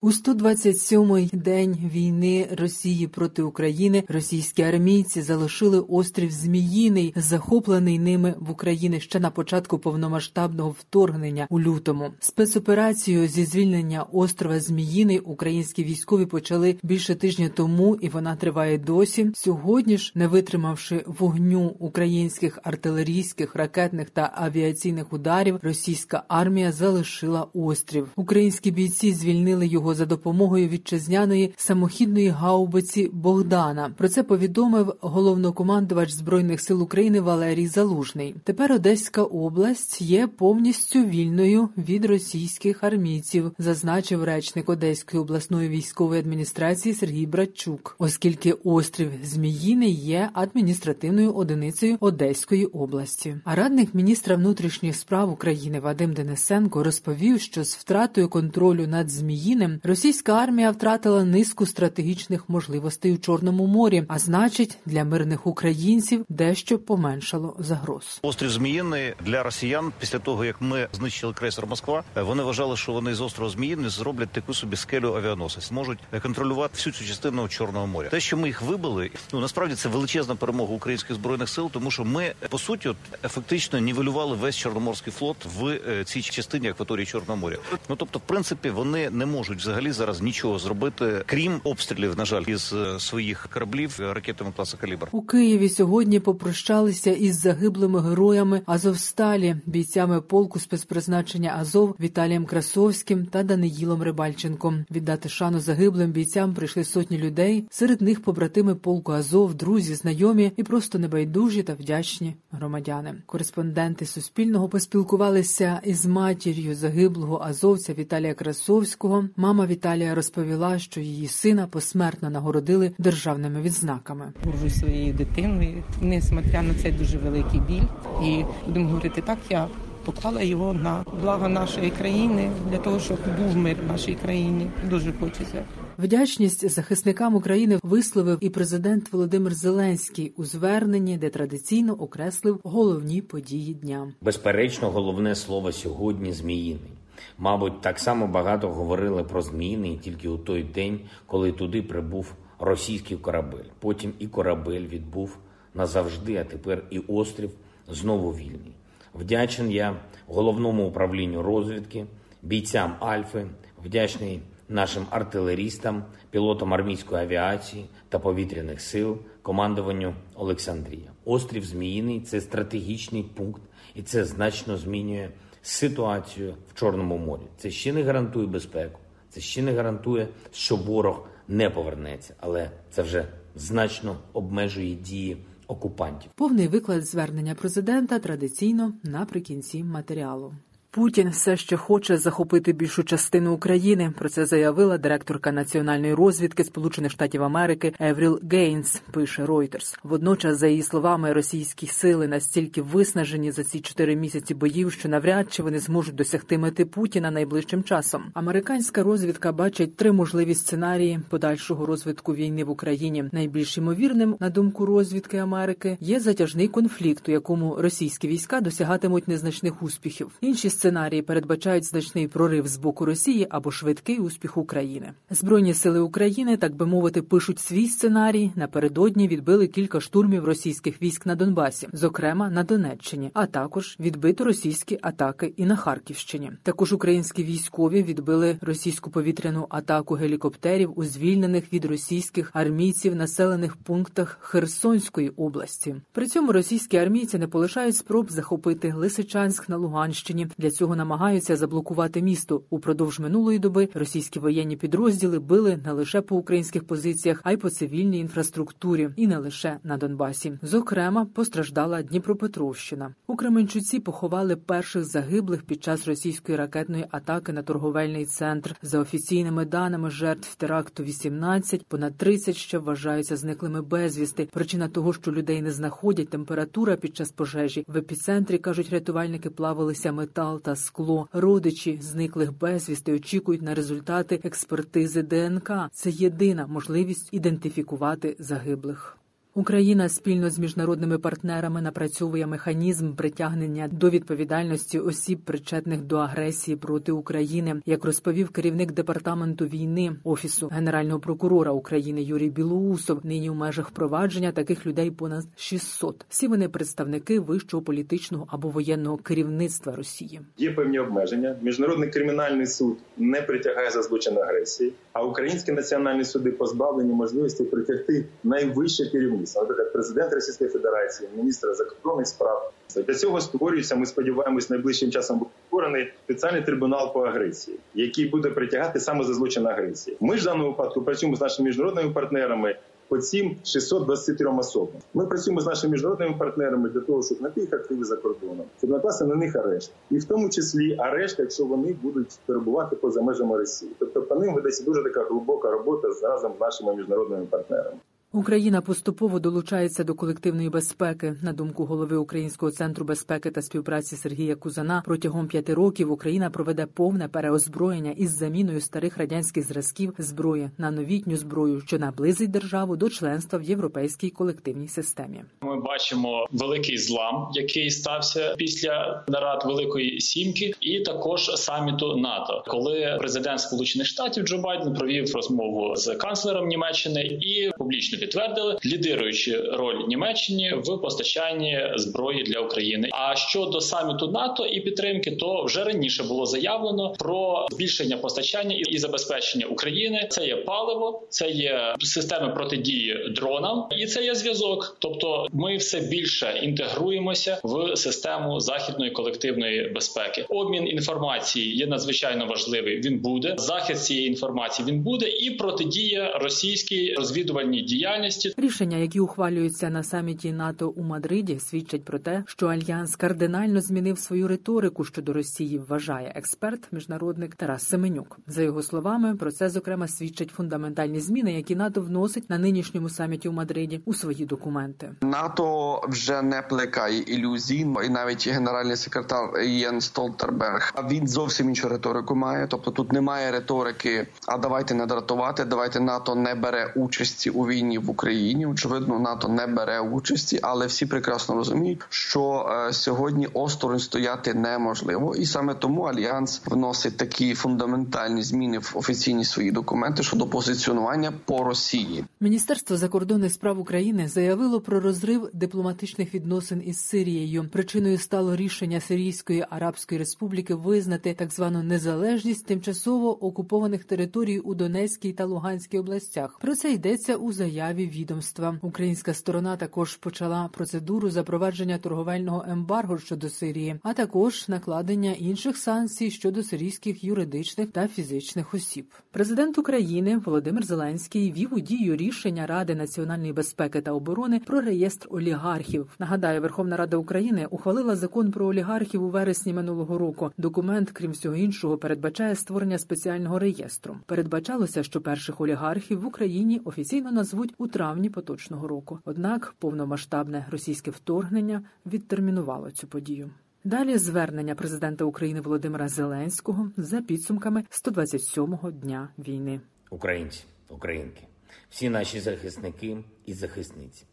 У 127-й день війни Росії проти України російські армійці залишили острів Зміїний, захоплений ними в Україні ще на початку повномасштабного вторгнення у лютому. Спецоперацію зі звільнення острова Зміїний українські військові почали більше тижня тому, і вона триває досі. Сьогодні ж, не витримавши вогню українських артилерійських, ракетних та авіаційних ударів, російська армія залишила острів. Українські бійці звільнили його за допомогою вітчизняної самохідної гаубиці Богдана. Про це повідомив головнокомандувач збройних сил України Валерій Залужний. Тепер Одеська область є повністю вільною від російських армійців, зазначив речник Одеської обласної військової адміністрації Сергій Братчук, оскільки острів Зміїний є адміністративною одиницею Одеської області. А радник міністра внутрішніх справ України Вадим Денисенко розповів, що з втратою контролю над Зміїним російська армія втратила низку стратегічних можливостей у Чорному морі, а значить, для мирних українців дещо поменшало загроз. Острів Зміїний для росіян після того, як ми знищили крейсер Москва, вони вважали, що вони з острова Зміїний зроблять таку собі скелю авіаносець, можуть контролювати всю цю частину Чорного моря. Те, що ми їх вибили, ну насправді це величезна перемога українських збройних сил, тому що ми по суті от, ефектично нівелювали весь чорноморський флот в е, цій частині акваторії Чорного моря. Ну тобто, в принципі, вони не можуть взагалі зараз нічого зробити, крім обстрілів, на жаль, із е, своїх кораблів е, ракетами класу калібр. У Києві сьогодні попрощалися із загиблими героями Азовсталі, бійцями полку спецпризначення Азов Віталієм Красовським та Даниїлом Рибальченком. Віддати шану загиблим бійцям прийшли сотні людей. Серед них побратими полку Азов, друзі, знайомі і просто небайдужі та вдячні громадяни. Кореспонденти Суспільного поспілкувалися із матір'ю загиблого азовця Віталія Красовського. Мама Віталія розповіла, що її сина посмертно нагородили державними відзнаками. Горжусь своєю дитиною, несмотря на цей дуже великий біль. І будемо говорити так, я поклала його на благо нашої країни для того, щоб був мир в нашій країні. Дуже хочеться. Вдячність захисникам України висловив і президент Володимир Зеленський у зверненні, де традиційно окреслив головні події дня. Безперечно, головне слово сьогодні зміїний. Мабуть, так само багато говорили про зміїний тільки у той день, коли туди прибув російський корабель. Потім і корабель відбув назавжди, а тепер і острів знову вільний. Вдячен я головному управлінню розвідки, бійцям Альфи, вдячний нашим артилерістам, пілотам армійської авіації та повітряних сил, командуванню Олександрія. Острів Зміїний це стратегічний пункт, і це значно змінює ситуацію в Чорному морі. Це ще не гарантує безпеку, це ще не гарантує, що ворог не повернеться, але це вже значно обмежує дії окупантів. Повний виклад звернення президента традиційно наприкінці матеріалу. Путін все ще хоче захопити більшу частину України. Про це заявила директорка національної розвідки Сполучених Штатів Америки Евріл Гейнс. Пише Reuters. Водночас, за її словами, російські сили настільки виснажені за ці чотири місяці боїв, що навряд чи вони зможуть досягти мети Путіна найближчим часом. Американська розвідка бачить три можливі сценарії подальшого розвитку війни в Україні. Найбільш ймовірним, на думку розвідки Америки, є затяжний конфлікт, у якому російські війська досягатимуть незначних успіхів. Інші сценарії передбачають значний прорив з боку Росії або швидкий успіх України. Збройні сили України, так би мовити, пишуть свій сценарій. Напередодні відбили кілька штурмів російських військ на Донбасі, зокрема на Донеччині, а також відбито російські атаки і на Харківщині. Також українські військові відбили російську повітряну атаку гелікоптерів у звільнених від російських армійців населених пунктах Херсонської області. При цьому російські армійці не полишають спроб захопити Лисичанськ на Луганщині для для цього намагаються заблокувати місто. Упродовж минулої доби російські воєнні підрозділи били не лише по українських позиціях, а й по цивільній інфраструктурі, і не лише на Донбасі. Зокрема, постраждала Дніпропетровщина. У Кременчуці поховали перших загиблих під час російської ракетної атаки на торговельний центр. За офіційними даними жертв теракту 18, понад 30 ще вважаються зниклими безвісти. Причина того, що людей не знаходять, температура під час пожежі в епіцентрі кажуть рятувальники, плавилися метал та скло. Родичі зниклих безвісти очікують на результати експертизи ДНК. Це єдина можливість ідентифікувати загиблих. Україна спільно з міжнародними партнерами напрацьовує механізм притягнення до відповідальності осіб, причетних до агресії проти України, як розповів керівник департаменту війни офісу генерального прокурора України Юрій Білоусов. Нині в межах впровадження таких людей понад 600. Всі вони представники вищого політичного або воєнного керівництва Росії. Є певні обмеження. Міжнародний кримінальний суд не притягає за злочин агресії, а українські національні суди позбавлені можливості притягти найвище керівництво наприклад, президент Російської Федерації, міністр закордонних справ. Для цього створюється. Ми сподіваємось, найближчим часом буде створений спеціальний трибунал по агресії, який буде притягати саме за злочин агресії. Ми ж в даному випадку працюємо з нашими міжнародними партнерами. По цим 623 особам ми працюємо з нашими міжнародними партнерами для того, щоб знайти їх активи за кордоном, щоб накласти на них арешт, і в тому числі арешт, якщо вони будуть перебувати поза межами Росії. Тобто по ним ведеться дуже така глибока робота разом з нашими міжнародними партнерами. Україна поступово долучається до колективної безпеки. На думку голови Українського центру безпеки та співпраці Сергія Кузана, протягом п'яти років Україна проведе повне переозброєння із заміною старих радянських зразків зброї на новітню зброю, що наблизить державу до членства в європейській колективній системі. Ми бачимо великий злам, який стався після нарад Великої Сімки, і також саміту НАТО, коли президент Сполучених Штатів Джо Байден провів розмову з канцлером Німеччини і публічно підтвердили лідируючи роль Німеччині в постачанні зброї для України. А щодо саміту НАТО і підтримки, то вже раніше було заявлено про збільшення постачання і забезпечення України. Це є паливо, це є системи протидії дронам, і це є зв'язок. Тобто, ми все більше інтегруємося в систему західної колективної безпеки. Обмін інформації є надзвичайно важливий. Він буде захист цієї інформації. Він буде і протидія російській розвідувальній діяльності діяльності. Рішення, які ухвалюються на саміті НАТО у Мадриді, свідчать про те, що альянс кардинально змінив свою риторику щодо Росії. Вважає експерт, міжнародник Тарас Семенюк. За його словами, про це зокрема свідчать фундаментальні зміни, які НАТО вносить на нинішньому саміті у Мадриді у свої документи. НАТО вже не плекає ілюзій, і навіть генеральний секретар Єн Столтерберг. А він зовсім іншу риторику має. Тобто тут немає риторики. А давайте не дратувати. Давайте НАТО не бере участі у війні в Україні. Очевидно, НАТО не бере участі, але всі прекрасно розуміють, що е, сьогодні осторонь стояти неможливо, і саме тому альянс вносить такі фундаментальні зміни в офіційні свої документи щодо позиціонування по Росії. Міністерство закордонних справ України заявило про розрив дипломатичних відносин із Сирією. Причиною стало рішення Сирійської Арабської Республіки визнати так звану незалежність тимчасово окупованих територій у Донецькій та Луганській областях. Про це йдеться у заяві відомства. Українська сторона також почала процедуру запровадження торговельного ембарго щодо Сирії, а також накладення інших санкцій щодо сирійських юридичних та фізичних осіб. Президент України Володимир Зеленський вів у дію рішення Ради національної безпеки та оборони про реєстр олігархів. Нагадаю, Верховна Рада України ухвалила закон про олігархів у вересні минулого року. Документ, крім всього іншого, передбачає створення спеціального реєстру. Передбачалося, що перших олігархів в Україні офіційно назвуть у травні поточного року. Однак повномасштабне російське вторгнення відтермінувало цю подію. Далі звернення президента України Володимира Зеленського за підсумками 127-го дня війни. Українці, українки, всі наші захисники і захисниці.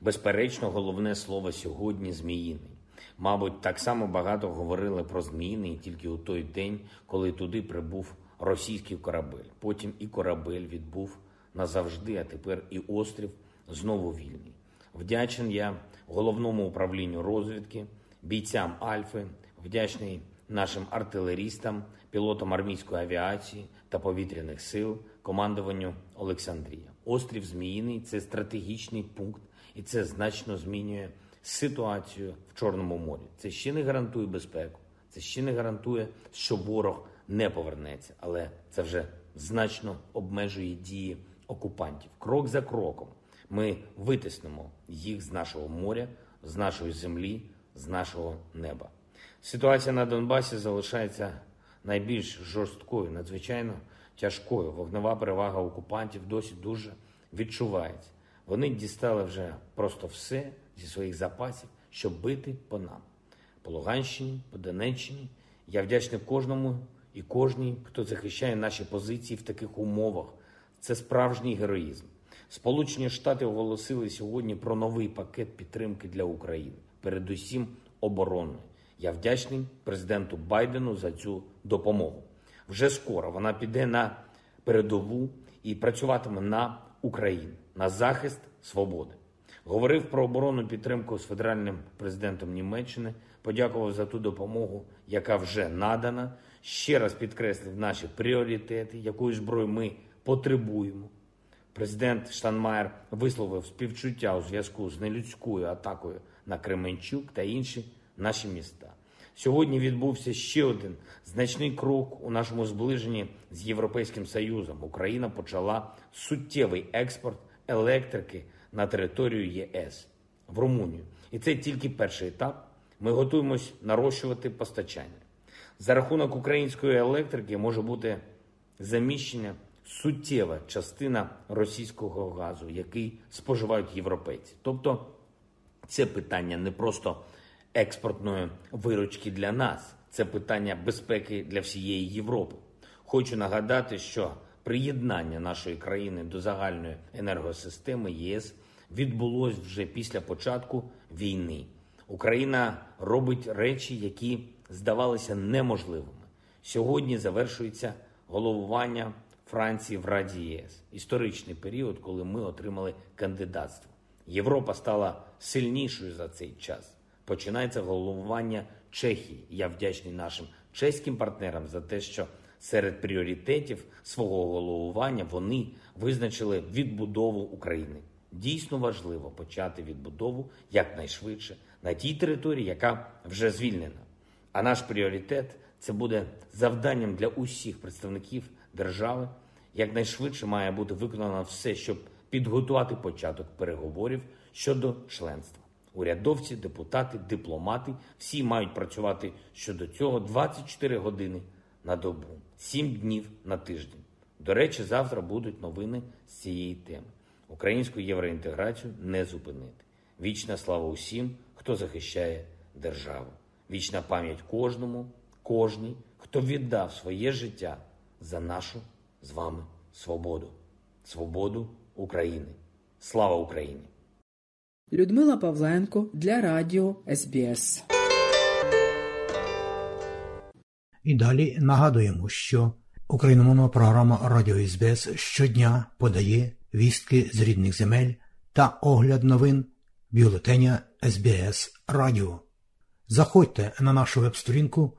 Безперечно, головне слово сьогодні зміїний. Мабуть, так само багато говорили про зміїний тільки у той день, коли туди прибув російський корабель. Потім і корабель відбув назавжди, а тепер і острів знову вільний. Вдячен я головному управлінню розвідки, бійцям Альфи, вдячний нашим артилерістам, пілотам армійської авіації та повітряних сил, командуванню Олександрія. Острів Зміїний це стратегічний пункт, і це значно змінює ситуацію в Чорному морі. Це ще не гарантує безпеку, Це ще не гарантує, що ворог не повернеться, але це вже значно обмежує дії окупантів. Крок за кроком ми витиснемо їх з нашого моря, з нашої землі, з нашого неба. Ситуація на Донбасі залишається найбільш жорсткою, надзвичайно тяжкою. Вогнева перевага окупантів досі дуже відчувається. Вони дістали вже просто все зі своїх запасів, щоб бити по нам. По Луганщині, по Донеччині. Я вдячний кожному і кожній, хто захищає наші позиції в таких умовах. Це справжній героїзм. Сполучені Штати оголосили сьогодні про новий пакет підтримки для України, передусім оборонної. Я вдячний президенту Байдену за цю допомогу. Вже скоро вона піде на передову і працюватиме на Україну, на захист свободи. Говорив про оборонну підтримку з федеральним президентом Німеччини. Подякував за ту допомогу, яка вже надана. Ще раз підкреслив наші пріоритети, якої зброї ми потребуємо. Президент Штанмаєр висловив співчуття у зв'язку з нелюдською атакою на Кременчук та інші наші міста. Сьогодні відбувся ще один значний крок у нашому зближенні з Європейським Союзом. Україна почала суттєвий експорт електрики на територію ЄС в Румунію. І це тільки перший етап. Ми готуємось нарощувати постачання. За рахунок української електрики може бути заміщення суттєва частина російського газу, який споживають європейці. Тобто це питання не просто експортної виручки для нас, це питання безпеки для всієї Європи. Хочу нагадати, що приєднання нашої країни до загальної енергосистеми ЄС відбулось вже після початку війни. Україна робить речі, які здавалися неможливими. Сьогодні завершується головування Франції в Раді ЄС. Історичний період, коли ми отримали кандидатство. Європа стала сильнішою за цей час. Починається головування Чехії. Я вдячний нашим чеським партнерам за те, що серед пріоритетів свого головування вони визначили відбудову України. Дійсно важливо почати відбудову якнайшвидше на тій території, яка вже звільнена. А наш пріоритет це буде завданням для усіх представників держави. Якнайшвидше має бути виконано все, щоб підготувати початок переговорів щодо членства. Урядовці, депутати, дипломати всі мають працювати щодо цього 24 години на добу, 7 днів на тиждень. До речі, завтра будуть новини з цієї теми. Українську євроінтеграцію не зупинити. Вічна слава усім, хто захищає державу. Вічна пам'ять кожному, кожній, хто віддав своє життя за нашу з вами свободу, свободу України. Слава Україні! Людмила Павленко для Радіо СБС. І далі нагадуємо, що україномовна програма Радіо СБС щодня подає вістки з рідних земель та огляд новин бюлетеня СБС Радіо. Заходьте на нашу веб-сторінку